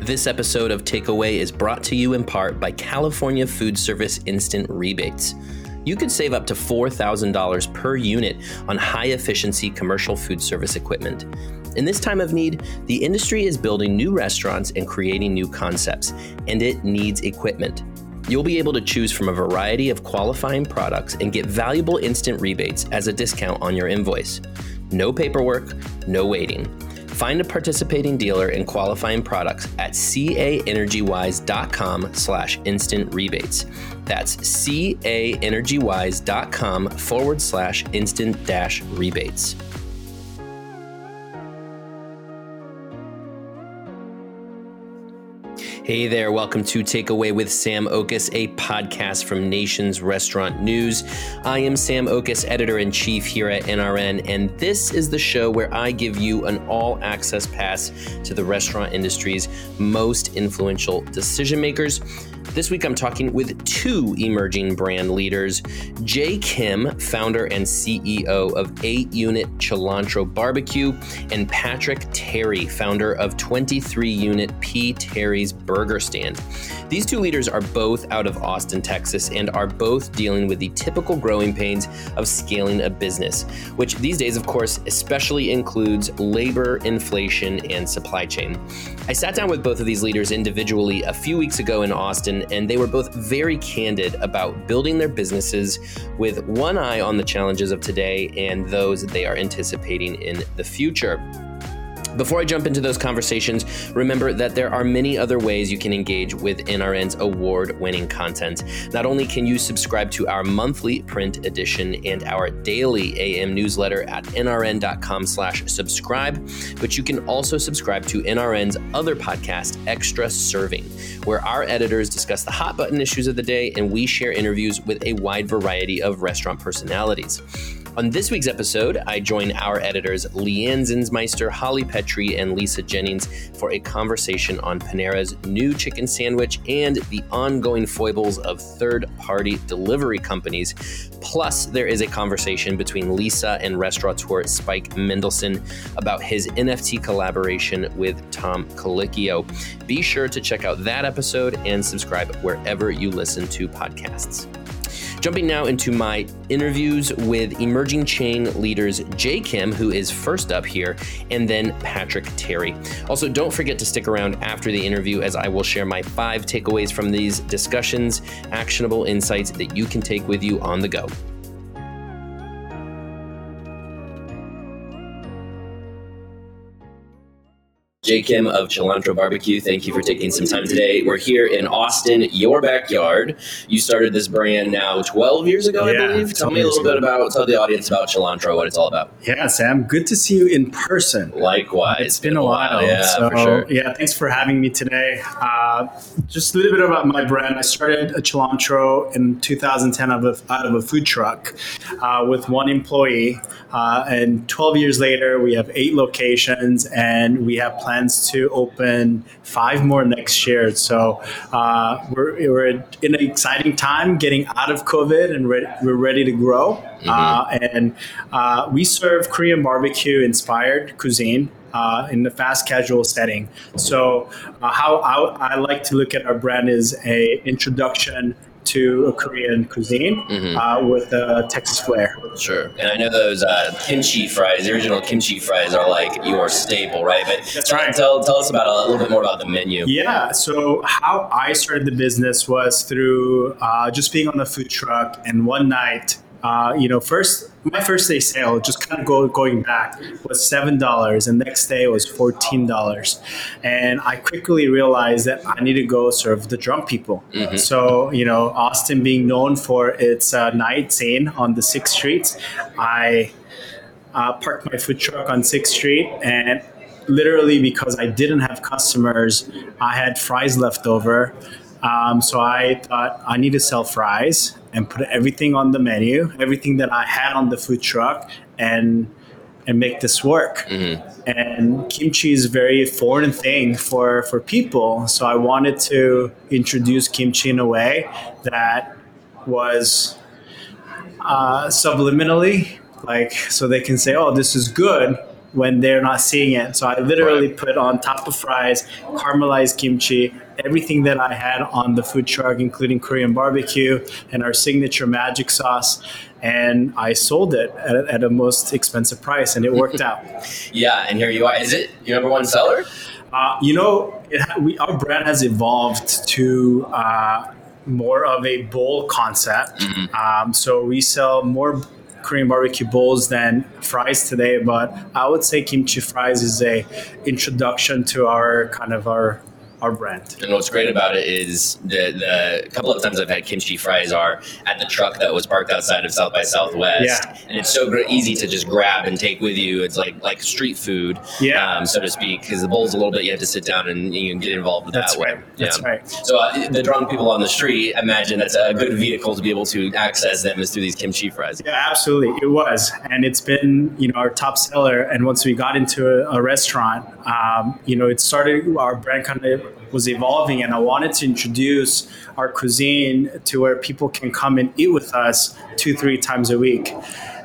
This episode of Takeaway is brought to you in part by California Food Service Instant Rebates. You could save up to $4,000 per unit on high efficiency commercial food service equipment. In this time of need, the industry is building new restaurants and creating new concepts, and it needs equipment. You'll be able to choose from a variety of qualifying products and get valuable instant rebates as a discount on your invoice. No paperwork, no waiting. Find a participating dealer and qualifying products at caenergywise.com slash instant rebates. That's caenergywise.com forward slash instant dash rebates. Hey there, welcome to Takeaway with Sam Oches, a podcast from Nation's Restaurant News. I am Sam Oches, editor in chief here at NRN, and this is the show where I give you an all access pass to the restaurant industry's most influential decision makers. This week I'm talking with two emerging brand leaders Jay Kim, founder and CEO of 8 Unit Chi'Lantro Barbecue, and Patrick Terry, founder of 23 Unit P. Terry's Burger Stand. These two leaders are both out of Austin, Texas, and are both dealing with the typical growing pains of scaling a business, which these days, of course, especially includes labor, inflation, and supply chain. I sat down with both of these leaders individually a few weeks ago in Austin and they were both very candid about building their businesses with one eye on the challenges of today and those they are anticipating in the future. Before I jump into those conversations, remember that there are many other ways you can engage with NRN's award winning content. Not only can you subscribe to our monthly print edition and our daily AM newsletter at nrn.com slash subscribe, but you can also subscribe to NRN's other podcast, Extra Serving, where our editors discuss the hot button issues of the day and we share interviews with a wide variety of restaurant personalities. On this week's episode, I join our editors Leanne Zinsmeister, Holly Petrie, and Lisa Jennings for a conversation on Panera's new chicken sandwich and the ongoing foibles of third party delivery companies. Plus, there is a conversation between Lisa and restaurateur Spike Mendelsohn about his NFT collaboration with Tom Colicchio. Be sure to check out that episode and subscribe wherever you listen to podcasts. Jumping now into my interviews with emerging chain leaders Jay Kim, who is first up here, and then Patrick Terry. Also, don't forget to stick around after the interview as I will share my five takeaways from these discussions, actionable insights that you can take with you on the go. Jay Kim of Chi'Lantro Barbecue, thank you for taking some time today. We're here in Austin, your backyard. You started this brand now 12 years ago, yeah, I believe. Tell me a little ago. bit about, tell the audience about Chi'Lantro, what it's all about. Yeah, Sam, good to see you in person. Likewise. It's been, been a while. while. Yeah, so, for sure. Yeah, thanks for having me today. Uh, just a little bit about my brand. I started a Chi'Lantro in 2010 out of, out of a food truck uh, with one employee. Uh, and 12 years later, we have eight locations and we have plans to open five more next year. So uh, we're, we're in an exciting time getting out of COVID and re- we're ready to grow. Mm-hmm. Uh, and uh, we serve Korean barbecue inspired cuisine. Uh, in the fast casual setting. So, uh, how I, I, like to look at our brand is a introduction to a Korean cuisine mm-hmm. uh, with a Texas flair. Sure, and I know those uh, kimchi fries, the original kimchi fries, are like your staple, right? But that's right. Tell, tell us about a, a, little bit more about the menu. Yeah, so how I started the business was through uh, just being on the food truck, and one night uh, you know, first my first day sale, just kind of go, going back, was seven dollars, and next day was fourteen dollars, and I quickly realized that I need to go serve the drunk people. Mm-hmm. So you know, Austin being known for its uh, night scene on the Sixth Street, I uh, parked my food truck on Sixth Street and. Literally, because I didn't have customers, I had fries left over. Um, so I thought I need to sell fries and put everything on the menu, everything that I had on the food truck, and and make this work. Mm-hmm. And kimchi is a very foreign thing for for people, so I wanted to introduce kimchi in a way that was uh, subliminally like so they can say, "Oh, this is good," when they're not seeing it. So I literally right. put on top of fries, caramelized kimchi, everything that I had on the food truck, including Korean barbecue and our signature magic sauce. And I sold it at, at a most expensive price, and it worked out. yeah, and here you are. Is it your number one seller? Uh, you know, it, we, our brand has evolved to uh, more of a bowl concept. Mm-hmm. Um, so we sell more Korean barbecue bowls than fries today, but I would say kimchi fries is a introduction to our kind of our our brand. And what's great about it is the the couple of times I've had kimchi fries are at the truck that was parked outside of South by Southwest, yeah. and it's so easy to just grab and take with you. It's like like street food, yeah. um, so to speak, because the bowl's a little bit you have to sit down and you can get involved with that's that right. way. That's right. So uh, the drunk people on the street, imagine that's a good vehicle to be able to access them is through these kimchi fries. Yeah, absolutely, it was, and it's been you know our top seller. And once we got into a, a restaurant, um, you know, it started our brand kind of was evolving and I wanted to introduce our cuisine to where people can come and eat with us two, three times a week.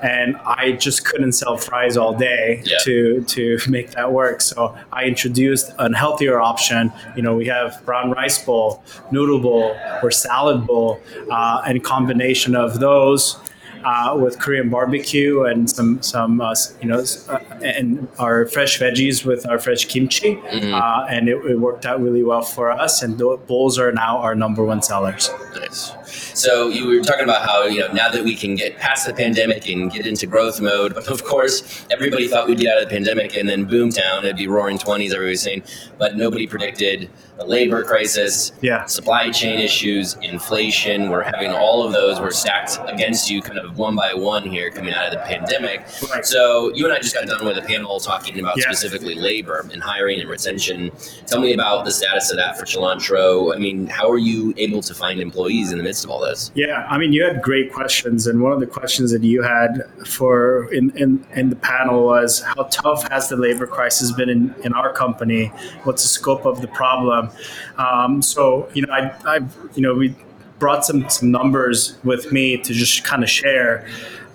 And I just couldn't sell fries all day yeah. to to make that work. So I introduced a healthier option. You know, we have brown rice bowl, noodle bowl, or salad bowl, uh, and combination of those uh, with Korean barbecue and some some uh, you know uh, and our fresh veggies with our fresh kimchi, mm-hmm. Uh, and it, it, worked out really well for us. And the bowls are now our number one sellers. Nice. So you were talking about how you know now that we can get past the pandemic and get into growth mode, but of course everybody thought we'd get out of the pandemic and then boomtown, it'd be roaring twenties. Everybody was saying, but nobody predicted the labor crisis, yeah. supply chain issues, inflation. We're having all of those. We're stacked against you, kind of one by one here, coming out of the pandemic. Right. So you and I just got done with a panel talking about yeah. specifically labor and hiring and retention. Tell me about the status of that for Chi'Lantro. I mean, how are you able to find employees in the midst of all this? Yeah, I mean, you had great questions, and one of the questions that you had for in in, in the panel was how tough has the labor crisis been in, in our company? What's the scope of the problem? Um, so you know, I, I, you know, we brought some some numbers with me to just kind of share.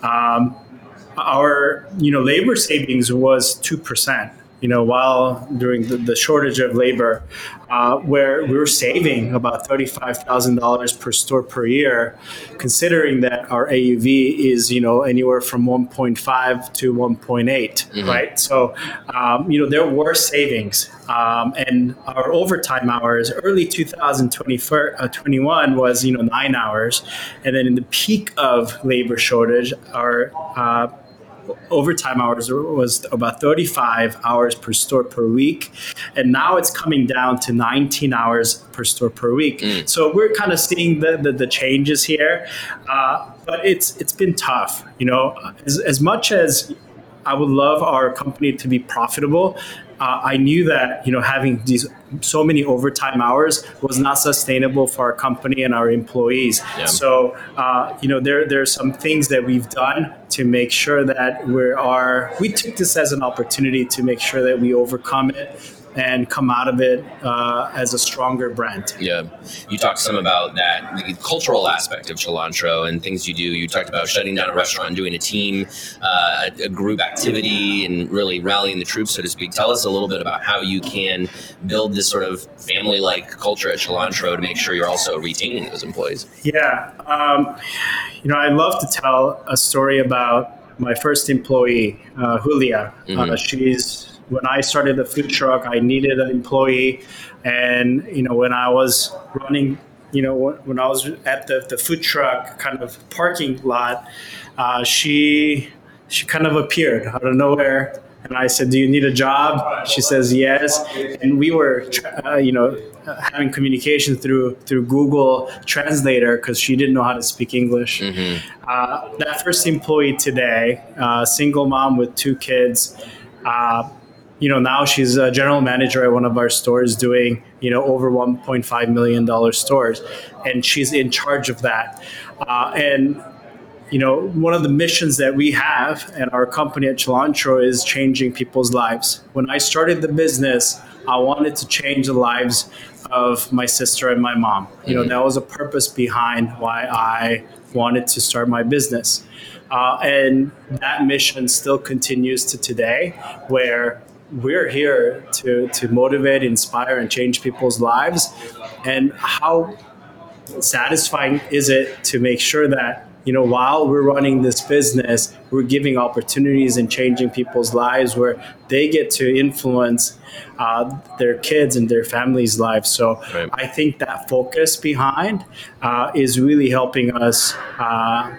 Um, our you know labor savings was two percent you know, while during the, the shortage of labor, uh, where we were saving about $35,000 per store per year, considering that our AUV is, you know, anywhere from 1.5 to 1.8, mm-hmm. right? So, um, you know, there were savings. Um, and our overtime hours, early 2021 uh, was, you know, nine hours. And then in the peak of labor shortage, our uh, overtime hours was about 35 hours per store per week. And now it's coming down to 19 hours per store per week. Mm. so we're kind of seeing the, the, the changes here. Uh, but it's it's been tough you know? As, as much as I would love our company to be profitable uh, I knew that you know having these so many overtime hours was not sustainable for our company and our employees. Yeah. So uh, you know there there are some things that we've done to make sure that we are we took this as an opportunity to make sure that we overcome it and come out of it uh, as a stronger brand. Yeah, you talked some about that the cultural aspect of Chi'Lantro and things you do. You talked about shutting down a restaurant and doing a team, uh, a, a, group activity, and really rallying the troops, so to speak. Tell us a little bit about how you can build this sort of family-like culture at Chi'Lantro to make sure you're also retaining those employees. Yeah, um, you know, I love to tell a story about my first employee, uh, Julia. Mm-hmm. Uh, she's when I started the food truck, I needed an employee, and you know when I was running, you know when I was at the, the food truck kind of parking lot, uh, she she kind of appeared out of nowhere, and I said, "Do you need a job?" She says, "Yes," and we were, uh, you know, having communication through through Google Translator because she didn't know how to speak English. Mm-hmm. Uh, that first employee today, uh, single mom with two kids. Uh, you know now she's a general manager at one of our stores doing you know over 1.5 million dollar stores and she's in charge of that uh, and you know one of the missions that we have at our company at Chi'Lantro is changing people's lives when i started the business i wanted to change the lives of my sister and my mom you know mm-hmm. that was a purpose behind why i wanted to start my business. Uh, and that mission still continues to today, where we're here to, to motivate, inspire, and change people's lives. And how satisfying is it to make sure that you know while we're running this business we're giving opportunities and changing people's lives where they get to influence uh, their kids and their families lives. So right. i think that focus behind uh, is really helping us uh,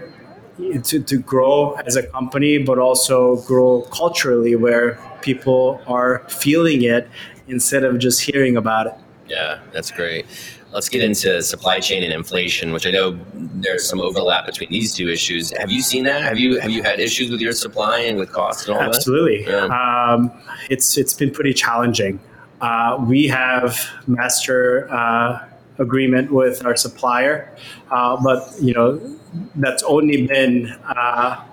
to, to grow as a company but also grow culturally where people are feeling it instead of just hearing about it. Yeah that's great Let's get into supply chain and inflation, which I know there's some overlap between these two issues. Have you seen that? Have you have you had issues with your supply and with costs and all Absolutely. that? Absolutely. Yeah. Um, it's it's been pretty challenging. Uh, we have master uh, agreement with our supplier, uh, but you know that's only been uh,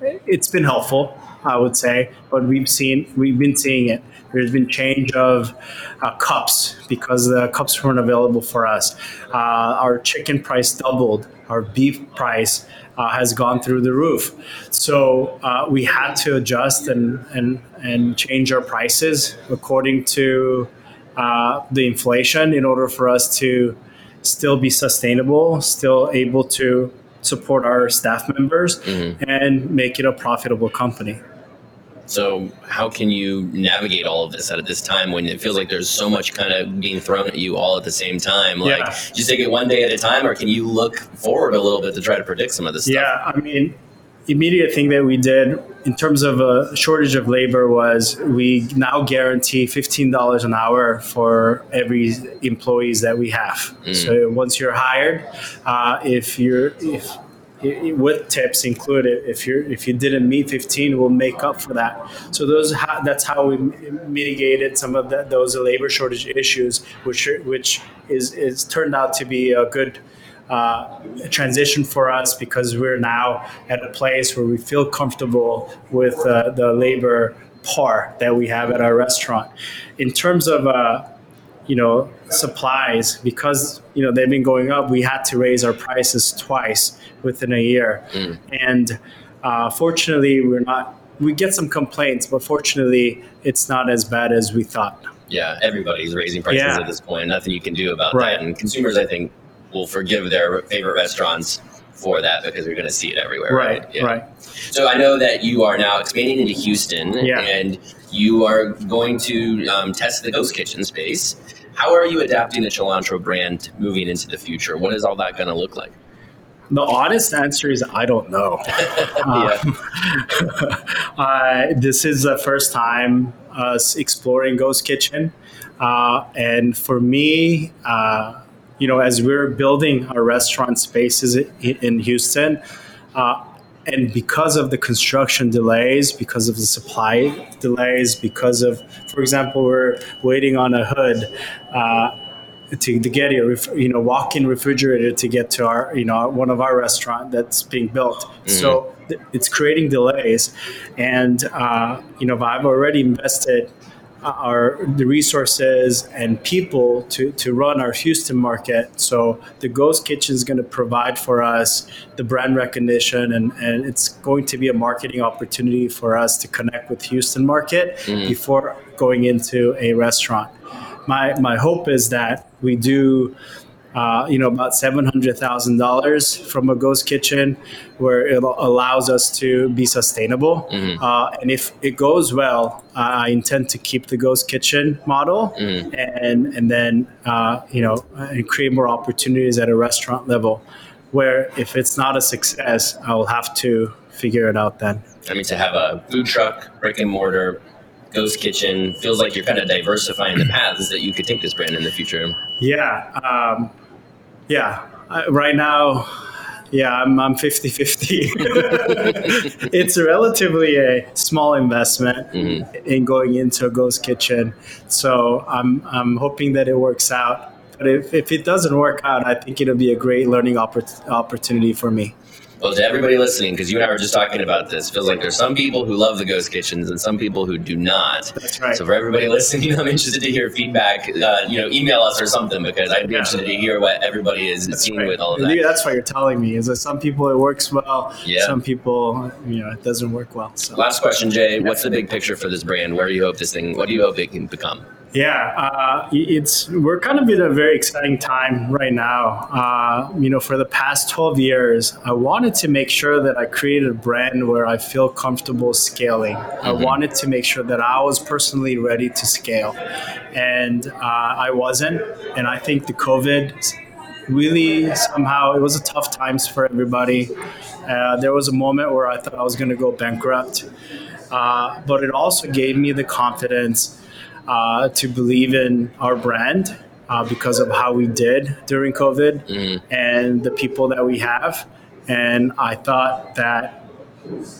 it's been helpful, I would say. But we've seen we've been seeing it there's been change of uh, cups because the cups weren't available for us. Uh, our chicken price doubled. Our beef price uh, has gone through the roof. So uh, we had to adjust and, and, and change our prices according to uh, the inflation in order for us to still be sustainable, still able to support our staff members, mm-hmm. and make it a profitable company. So, how can you navigate all of this at this time when it feels like there's so much kind of being thrown at you all at the same time? Like, yeah. just take it one day at a time, or can you look forward a little bit to try to predict some of this stuff? Yeah, I mean, immediate thing that we did in terms of a shortage of labor was we now guarantee $15 an hour for every employees that we have. Mm. So once you're hired, uh, if you're if with tips included. If you if you didn't meet 15, we'll make up for that. So those that's how we mitigated some of the, those labor shortage issues, which which is is turned out to be a good. Uh, transition for us because we're now at a place where we feel comfortable with uh, the labor par that we have at our restaurant. In terms of uh, you know supplies because you know they've been going up we had to raise our prices twice within a year mm. and uh, fortunately we're not we get some complaints but fortunately it's not as bad as we thought yeah everybody's raising prices yeah. at this point nothing you can do about right. that and consumers i think will forgive their favorite restaurants for that because we're going to see it everywhere. Right, right. Yeah. right. So I know that you are now expanding into Houston, yeah. and you are going to um, test the ghost kitchen space. How are you adapting the Chi'Lantro brand moving into the future? What is all that going to look like? The honest answer is I don't know. um, uh, this is the first time us exploring Ghost Kitchen, uh, and for me, uh, you know, as we're building our restaurant spaces in Houston, uh, and because of the construction delays, because of the supply delays, because of, for example, we're waiting on a hood uh, to, to get a you know walk-in refrigerator to get to our you know one of our restaurant that's being built. Mm-hmm. So it's creating delays, and uh, you know I've already invested our the resources and people to, to run our Houston market. So the Ghost Kitchen is going to provide for us the brand recognition and, and it's going to be a marketing opportunity for us to connect with Houston market mm. before going into a restaurant. My, my hope is that we do uh, you know, about seven hundred thousand dollars from a ghost kitchen, where it allows us to be sustainable. Mm-hmm. Uh, and if it goes well, I intend to keep the ghost kitchen model, mm-hmm. and and then uh, you know, and create more opportunities at a restaurant level. Where if it's not a success, I'll have to figure it out then. I mean, to have a food truck, brick and mortar, ghost kitchen feels like you're kind of diversifying the paths that you could take this brand in the future. Yeah. Um, yeah, uh, right now, yeah, I'm, I'm 50 50. it's relatively a small investment mm-hmm. in going into a ghost kitchen. So I'm, I'm hoping that it works out. But if, if it doesn't work out, I think it'll be a great learning oppor- opportunity for me. Well, to everybody listening, because you and I were just talking about this, feels like there's some people who love the ghost kitchens and some people who do not. That's right. So for everybody listening, I'm interested to hear feedback. Uh, you know, email us or something because I'd be Yeah. interested to hear what everybody is That's seeing right. with all of that. yeah, that's what you're telling me is that some people it works well, Yeah. some people you know it doesn't work well. So Last question, Jay. What's the big picture for this brand? Where do you hope this thing? What do you hope it can become? Yeah, uh, it's we're kind of in a very exciting time right now. Uh, you know, for the past 12 years, I wanted to make sure that I created a brand where I feel comfortable scaling. I wanted to make sure that I was personally ready to scale, and uh, I wasn't. And I think the COVID really somehow it was a tough times for everybody. Uh, there was a moment where I thought I was going to go bankrupt, uh, but it also gave me the confidence uh, to believe in our brand uh, because of how we did during COVID and the people that we have. And I thought that,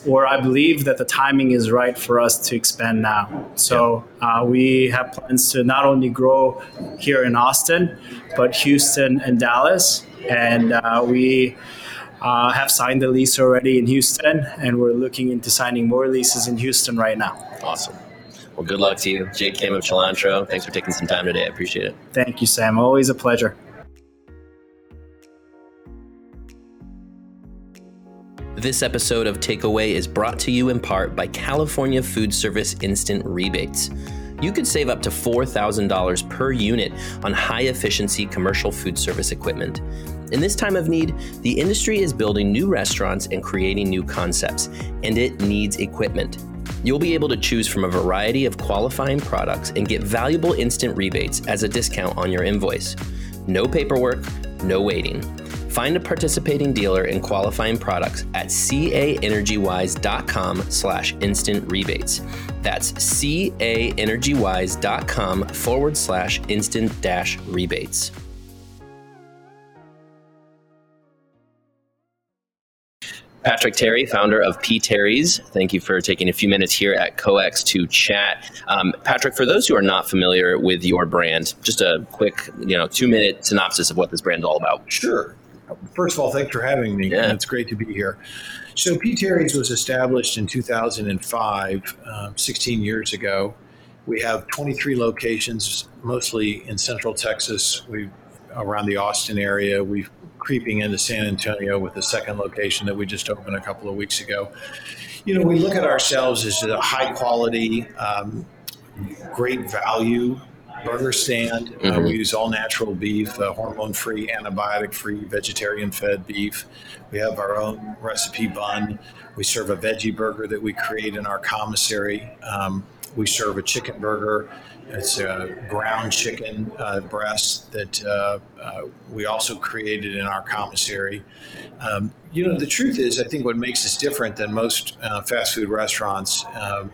or I believe that the timing is right for us to expand now. So uh, we have plans to not only grow here in Austin, but Houston and Dallas. And uh, we uh, have signed the lease already in Houston, and we're looking into signing more leases in Houston right now. Awesome. Well, good luck to you, Jay Kim of Chi'Lantro. Thanks for taking some time today. I appreciate it. Thank you, Sam. Always a pleasure. This episode of Takeaway is brought to you in part by California Food Service Instant Rebates. You could save up to $4,000 per unit on high efficiency commercial food service equipment. In this time of need, the industry is building new restaurants and creating new concepts, and it needs equipment. You'll be able to choose from a variety of qualifying products and get valuable instant rebates as a discount on your invoice. No paperwork, no waiting. Find a participating dealer in qualifying products at caenergywise.com slash instant rebates. That's caenergywise.com forward slash instant dash rebates. Patrick Terry, founder of P. Terry's. Thank you for taking a few minutes here at COEX to chat. Um, Patrick, for those who are not familiar with your brand, just a quick, you know, two minute synopsis of what this brand's all about. Sure. First of all, thanks for having me. Yeah. It's great to be here. So, P. Terry's was established in 2005, um, 16 years ago. We have 23 locations, mostly in Central Texas. We around the Austin area. We're creeping into San Antonio with the second location that we just opened a couple of weeks ago. You know, we look at ourselves as a high quality, um, great value burger stand. Uh, Mhm. we use all natural beef, uh, hormone free, antibiotic free, vegetarian fed beef. We have our own recipe bun. We serve a veggie burger that we create in our commissary. Um, we serve a chicken burger. It's a ground chicken uh, breast that uh, uh, we also created in our commissary. Um, you know, the truth is, I think what makes us different than most uh, fast food restaurants, um,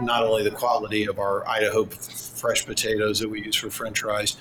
not only the quality of our Idaho fresh potatoes that we use for French fries,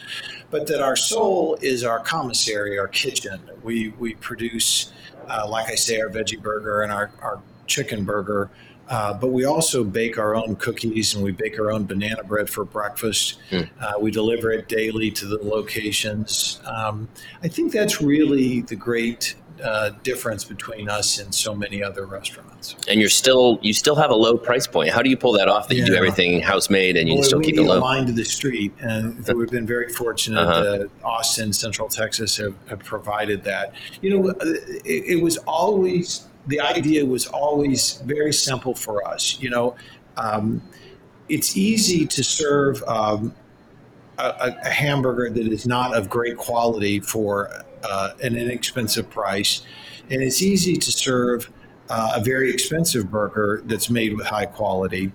but that our soul is our commissary, our kitchen. We we produce, uh, like I say, our veggie burger and our our chicken burger. Uh, but we also bake our own cookies and we bake our own banana bread for breakfast. Mm. Uh, we deliver it daily to the locations. Um, I think that's really the great uh, difference between us and so many other restaurants. And you're still, you still have a low price point. How do you pull that off that you do everything house made and you Well, still we keep it low? line to the street, and we've been very fortunate Uh-huh. that Austin, Central Texas, have, have provided that. You know, it, it was always the idea was always very simple for us. You know, um, it's easy to serve um, a, a hamburger that is not of great quality for uh, an inexpensive price, and it's easy to serve uh, a very expensive burger that's made with high quality.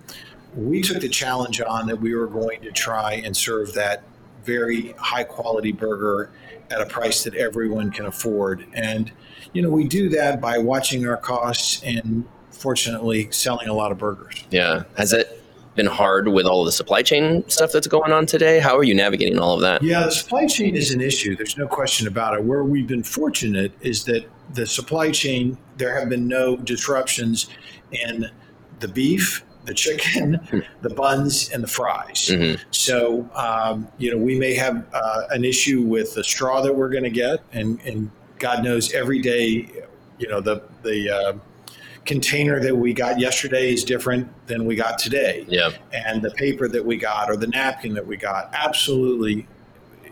We took the challenge on that we were going to try and serve that very high quality burger at a price that everyone can afford. And, you know, we do that by watching our costs and fortunately selling a lot of burgers. Yeah. Has it been hard with all the supply chain stuff that's going on today? How are you navigating all of that? Yeah, the supply chain is an issue. There's no question about it. Where we've been fortunate is that the supply chain, there have been no disruptions in the beef, the chicken, the buns, and the fries. Mhm. So, um, you know, we may have uh, an issue with the straw that we're going to get, and, and God knows every day you know the the uh, container that we got yesterday is different than we got today. Yeah. And the paper that we got or the napkin that we got, absolutely,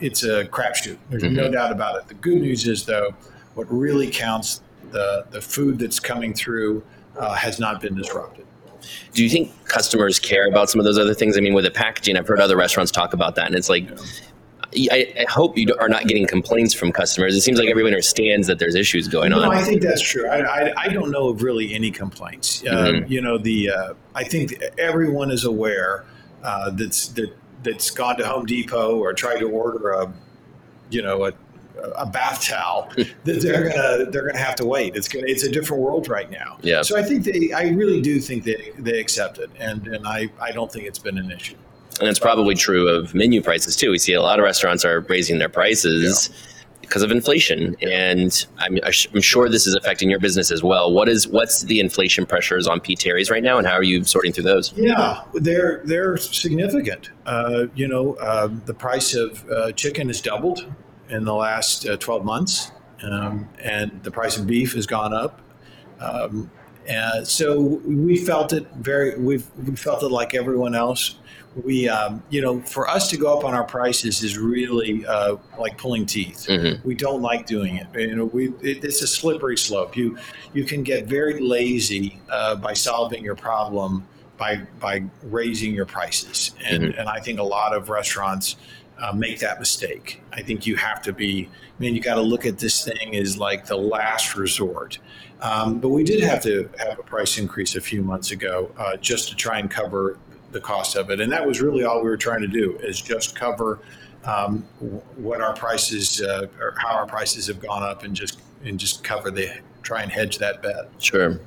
it's a crapshoot. There's mm-hmm. no doubt about it. The good news is, though, what really counts the the food that's coming through uh, has not been disrupted. Do you think customers care about some of those other things? I mean, with the packaging, I've heard other restaurants talk about that, and it's like. Yeah I, I, hope you are not getting complaints from customers. It seems like everyone understands that there's issues going on. no, on. I think that's true. I, I, I don't know of really any complaints. Uh, mm-hmm. you know, the uh, I think everyone is aware uh, that's that that's gone to Home Depot or tried to order a, you know, a, a bath towel. that they're gonna they're gonna have to wait. It's gonna it's a different world right now. Yeah. So I think they I really do think they they accept it, and and I I don't think it's been an issue. And it's probably true of menu prices too. We see a lot of restaurants are raising their prices. Yeah. Because of inflation, and I'm, I'm, sure this is affecting your business as well. What is what's the inflation pressures on P. Terry's right now, and how are you sorting through those? Yeah, they're they're significant. Uh, you know, uh, the price of uh, chicken has doubled in the last uh, 12 months, um, and the price of beef has gone up. Um, and so we felt it very. We've we felt it like everyone else we um, you know for us to go up on our prices is really uh, like pulling teeth mm-hmm. we don't like doing it you know we it, it's a slippery slope you you can get very lazy uh, by solving your problem by by raising your prices and mm-hmm. and i think a lot of restaurants uh, make that mistake. I think you have to be, I mean, you got to look at this thing as like the last resort. Um, but we did have to have a price increase a few months ago uh, just to try and cover the cost of it. And that was really all we were trying to do is just cover um, what our prices uh, or how our prices have gone up and just and just cover the try and hedge that bet. Sure.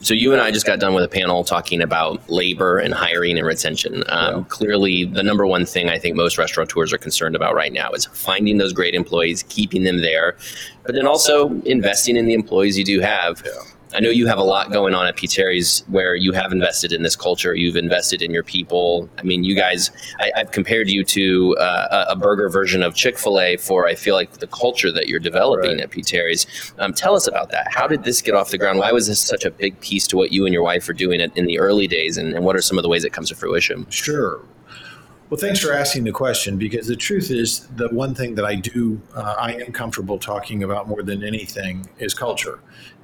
So you and I just got done with a panel talking about labor and hiring and retention. Um, yeah. Clearly, the number one thing I think most restaurateurs are concerned about right now is finding those great employees, keeping them there, but then also investing in the employees you do have. Yeah. I know you have a lot going on at P. Terry's where you have invested in this culture. You've invested in your people. I mean, you guys, I, have compared you to uh, a burger version of Chick fil A for, I feel like, the culture that you're developing right. at P. Terry's. Um, tell us about that. How did this get off the ground? Why was this such a big piece to what you and your wife are doing in the early days? And, and what are some of the ways it comes to fruition? Sure. Well, thanks for asking the question because the truth is the one thing that I do, uh, I am comfortable talking about more than anything is culture.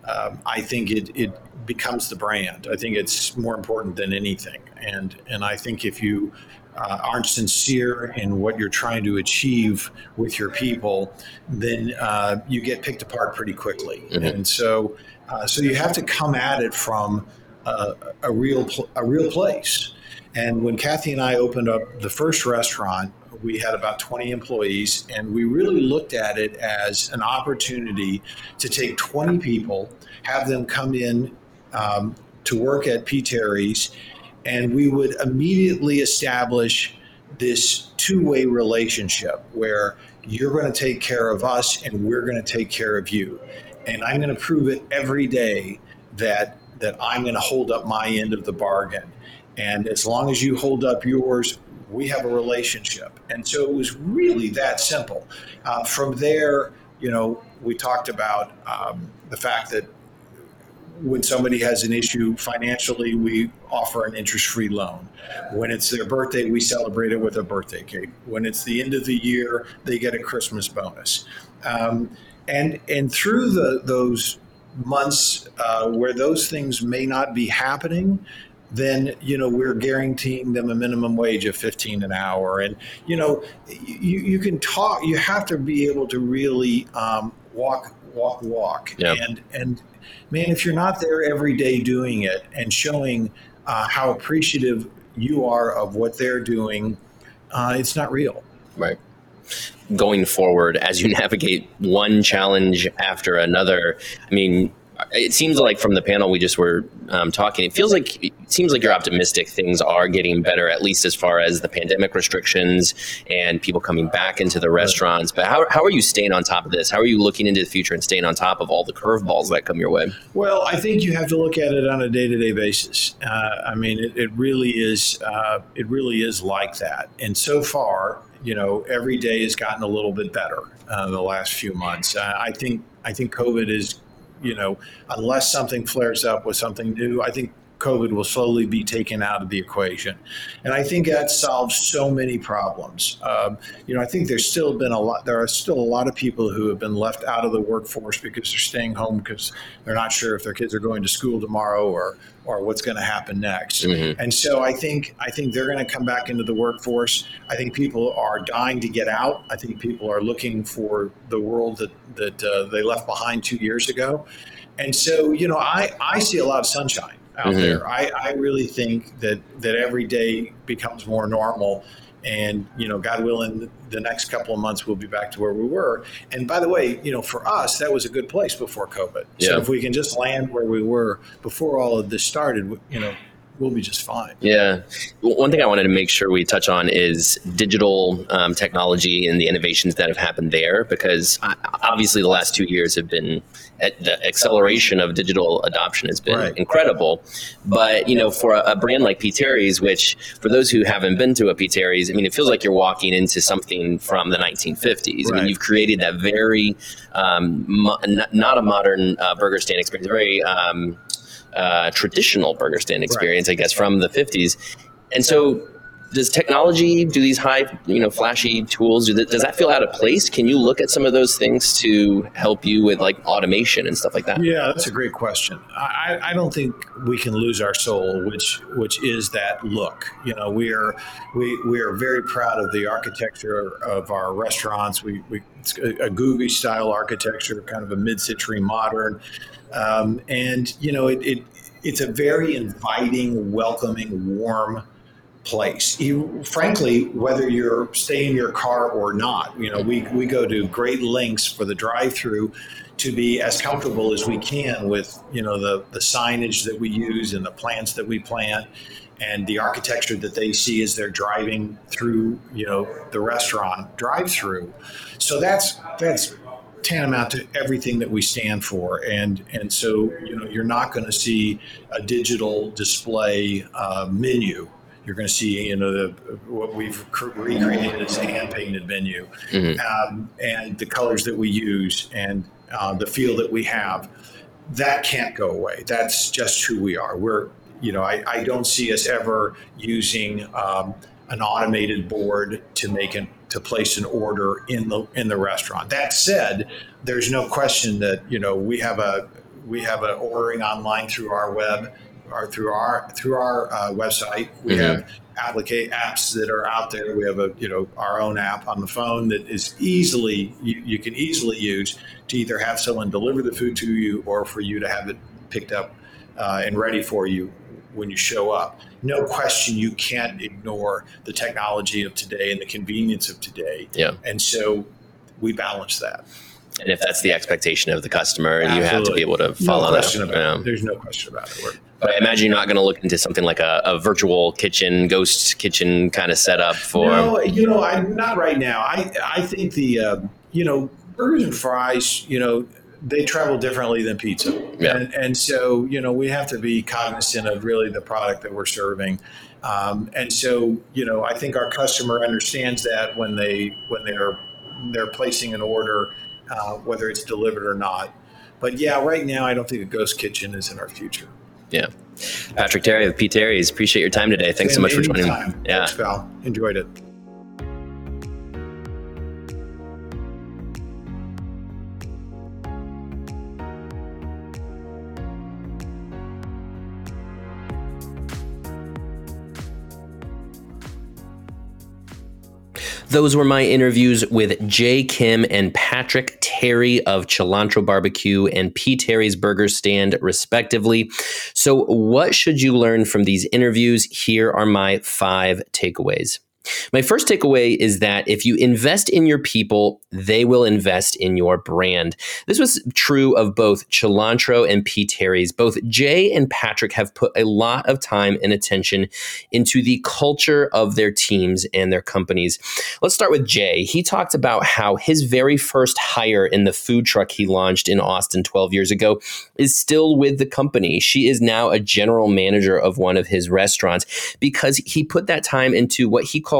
Um, I think it, it becomes the brand. I think it's more important than anything. And, and I think if you uh, aren't sincere in what you're trying to achieve with your people, then uh, you get picked apart pretty quickly. Mm-hmm. And so, uh, so you have to come at it from a, a real, pl- a real place. And when Kathy and I opened up the first restaurant, we had about 20 employees, and we really looked at it as an opportunity to take 20 people, have them come in um, to work at P. Terry's, and we would immediately establish this two way relationship where you're going to take care of us and we're going to take care of you. And I'm going to prove it every day that that I'm going to hold up my end of the bargain. And as long as you hold up yours, we have a relationship. And so it was really that simple. Uh, from there, you know, we talked about um, the fact that when somebody has an issue financially, we offer an interest free loan. When it's their birthday, we celebrate it with a birthday cake. When it's the end of the year, they get a Christmas bonus. Um, and, and through the, those months uh, where those things may not be happening, then you know we're guaranteeing them a minimum wage of 15 an hour. And you know you, you can talk you have to be able to really um, walk walk walk. Yep. and and man if you're not there every day doing it and showing uh, how appreciative you are of what they're doing uh, it's not real. Right. Going forward as you navigate one challenge after another i mean it seems like from the panel we just were um, talking, it feels like it seems like you're optimistic. Things are getting better, at least as far as the pandemic restrictions and people coming back into the restaurants. But how, how are you staying on top of this? How are you looking into the future and staying on top of all the curveballs that come your way? Well, I think you have to look at it on a day to day basis. Uh, I mean, it, it really is. Uh, it really is like that. And so far, you know, every day has gotten a little bit better uh, the last few months. Uh, I think I think COVID is you know, unless something flares up with something new, I think COVID will slowly be taken out of the equation. And I think that solves so many problems. Um, you know, I think there's still been a lot, there are still a lot of people who have been left out of the workforce because they're staying home because they're not sure if their kids are going to school tomorrow or, or what's going to happen next. Mm-hmm. And so I think, I think they're going to come back into the workforce. I think people are dying to get out. I think people are looking for the world that, that uh, they left behind two years ago. And so, you know, I, I see a lot of sunshine out mm-hmm. there. I, I really think that that every day becomes more normal. And you know, God willing, the next couple of months we'll be back to where we were. And by the way, you know, for us, that was a good place before COVID. Yeah. So if we can just land where we were before all of this started, you know, we'll be just fine. Yeah. One thing I wanted to make sure we touch on is digital um, technology and the innovations that have happened there, because obviously the last two years have been the acceleration of digital adoption has been right. incredible. But you know, for a, a, brand like P. Terry's, which for those who haven't been to a P. Terry's, I mean, it feels like you're walking into something from the 1950s. Right. I mean, you've created that very um, mo- not a modern uh, burger stand experience, very um, uh, traditional burger stand experience, right. I guess, from the 50s. And so does technology do these high you know flashy tools do that, does that feel out of place? Can you look at some of those things to help you with like automation and stuff like that? Yeah that's a great question. I, I don't think we can lose our soul which which is that look. You know we are we, we are very proud of the architecture of our restaurants. We, we it's a, a Googie style architecture kind of a mid-century modern. Um, and you know, it, it it's a very inviting, welcoming, warm place. You, frankly, whether you're staying in your car or not, you know, we, we go to great lengths for the drive-through to be as comfortable as we can with, you know, the, the signage that we use and the plants that we plant and the architecture that they see as they're driving through, you know, the restaurant drive-through. So that's that's tantamount to everything that we stand for. And and so you know you're not going to see a digital display uh, menu. You're going to see you know the, what we've recreated as a hand painted menu, mm-hmm. um, and the colors that we use and uh, the feel that we have. That can't go away. That's just who we are. We're you know I, I don't see us ever using um, an automated board to make an to place an order in the in the restaurant. That said, there's no question that you know we have a we have an ordering online through our web or through our through our uh, website. We mm-hmm. have applicate apps that are out there. We have a you know our own app on the phone that is easily you, you can easily use to either have someone deliver the food to you or for you to have it picked up uh, and ready for you when you show up. No question, you can't ignore the technology of today and the convenience of today. Yeah. And so we balance that. And if that's the expectation of the customer, Absolutely. you have to be able to follow no that. There's no question about it. We're, but I imagine you're not going to look into something like a, a, virtual kitchen, ghost kitchen kind of setup for. No, you know, I, not right now. I I think the uh, you know burgers and fries, you know, they travel differently than pizza. Yeah. And, and so, you know, we have to be cognizant of really the product that we're serving. Um, and so, you know, I think our customer understands that when they when they're they're placing an order, uh, whether it's delivered or not. But yeah, right now, I don't think a ghost kitchen is in our future. Yeah. Patrick Terry with P. Terry's. Appreciate your time today. Thanks so much for joining. me. Yeah. Thanks, pal. Enjoyed it. Those were my interviews with Jay Kim and Patrick Terry of Chi'Lantro Barbecue and P. Terry's Burger Stand, respectively. So, what should you learn from these interviews? Here are my five takeaways. My first takeaway is that if you invest in your people, they will invest in your brand. This was true of both Chi'Lantro and P. Terry's. Both Jay and Patrick have put a lot of time and attention into the culture of their teams and their companies. Let's start with Jay. He talked about how his very first hire in the food truck he launched in Austin 12 years ago is still with the company. She is now a general manager of one of his restaurants because he put that time into what he called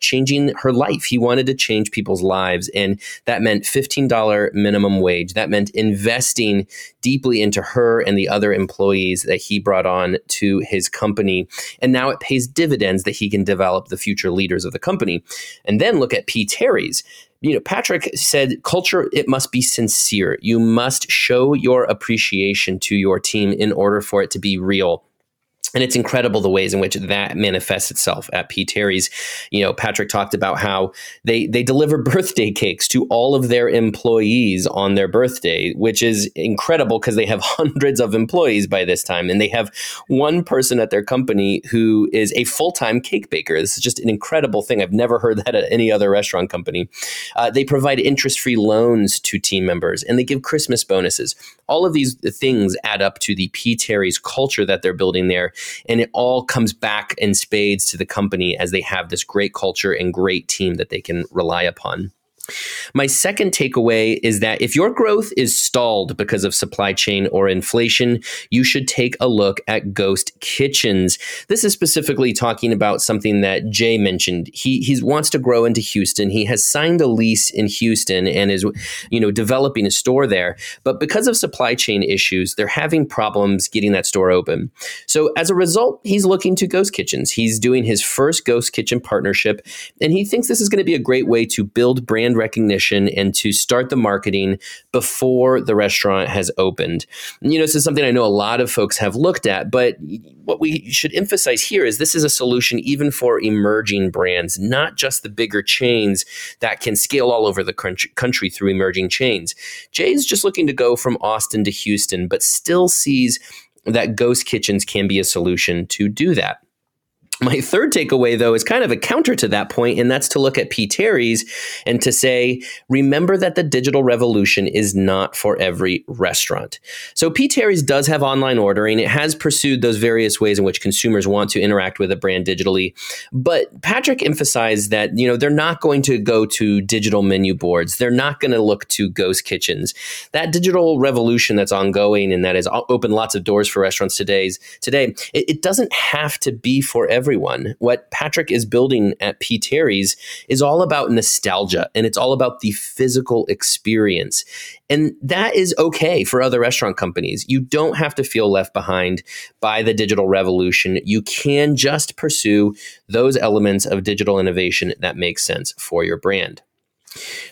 changing her life. He wanted to change people's lives. And that meant $15 minimum wage. That meant investing deeply into her and the other employees that he brought on to his company. And now it pays dividends that he can develop the future leaders of the company. And then look at P. Terry's you know, Patrick said, culture, it must be sincere. You must show your appreciation to your team in order for it to be real and it's incredible the ways in which that manifests itself at P. Terry's. You know, Patrick talked about how they they deliver birthday cakes to all of their employees on their birthday, which is incredible because they have hundreds of employees by this time, and they have one person at their company who is a full time cake baker. This is just an incredible thing. I've never heard that at any other restaurant company. Uh, they provide interest free loans to team members, and they give Christmas bonuses. All of these things add up to the P. Terry's culture that they're building there and it all comes back in spades to the company as they have this great culture and great team that they can rely upon. My second takeaway is that if your growth is stalled because of supply chain or inflation, you should take a look at ghost kitchens. This is specifically talking about something that Jay mentioned. He he wants to grow into Houston. He has signed a lease in Houston and is you know developing a store there, but because of supply chain issues, they're having problems getting that store open. So as a result, he's looking to ghost kitchens. He's doing his first ghost kitchen partnership and he thinks this is going to be a great way to build brand recognition and to start the marketing before the restaurant has opened. You know, this is something I know a lot of folks have looked at, but what we should emphasize here is this is a solution even for emerging brands, not just the bigger chains that can scale all over the country through emerging chains. Jay's just looking to go from Austin to Houston, but still sees that ghost kitchens can be a solution to do that. My third takeaway, though, is kind of a counter to that point, and that's to look at P. Terry's and to say, remember that the digital revolution is not for every restaurant. So, P. Terry's does have online ordering. It has pursued those various ways in which consumers want to interact with a brand digitally. But Patrick emphasized that, you know, they're not going to go to digital menu boards. They're not going to look to ghost kitchens. That digital revolution that's ongoing and that has opened lots of doors for restaurants today's, today, it, it doesn't have to be for every everyone. What Patrick is building at P. Terry's is all about nostalgia and it's all about the physical experience. And that is okay for other restaurant companies. You don't have to feel left behind by the digital revolution. You can just pursue those elements of digital innovation that make sense for your brand.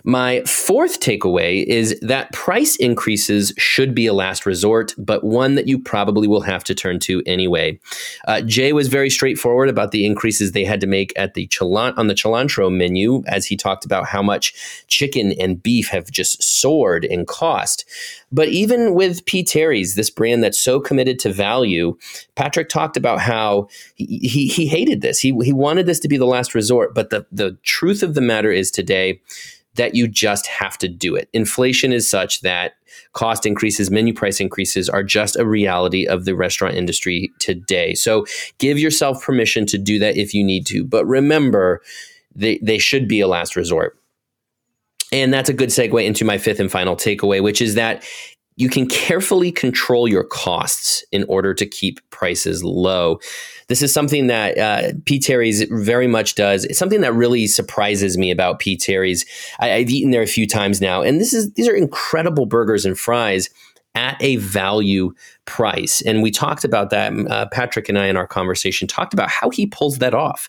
My fourth takeaway is that price increases should be a last resort, but one that you probably will have to turn to anyway. Uh, Jay was very straightforward about the increases they had to make at the Chilan- on the Chi'Lantro menu, as he talked about how much chicken and beef have just soared in cost. But even with P. Terry's, this brand that's so committed to value, Patrick talked about how he, he, he hated this. He, he wanted this to be the last resort. But the, the truth of the matter is today, that you just have to do it. Inflation is such that cost increases, menu price increases are just a reality of the restaurant industry today. So give yourself permission to do that if you need to. But remember, they, they should be a last resort. And that's a good segue into my fifth and final takeaway, which is that you can carefully control your costs in order to keep prices low. This is something that uh, P. Terry's very much does. It's something that really surprises me about P. Terry's. I, I've eaten there a few times now, and this is these are incredible burgers and fries at a value price. And we talked about that. Uh, Patrick and I, in our conversation, talked about how he pulls that off.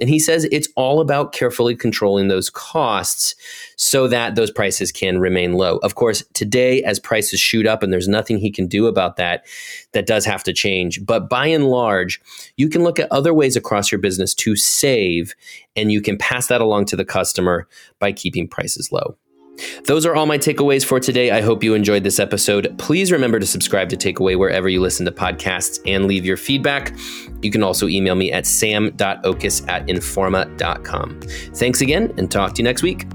And he says it's all about carefully controlling those costs so that those prices can remain low. Of course, today, as prices shoot up and there's nothing he can do about that, that does have to change. But by and large, you can look at other ways across your business to save, and you can pass that along to the customer by keeping prices low. Those are all my takeaways for today. I hope you enjoyed this episode. Please remember to subscribe to Takeaway wherever you listen to podcasts and leave your feedback. You can also email me at sam.oches at informa.com. Thanks again and talk to you next week.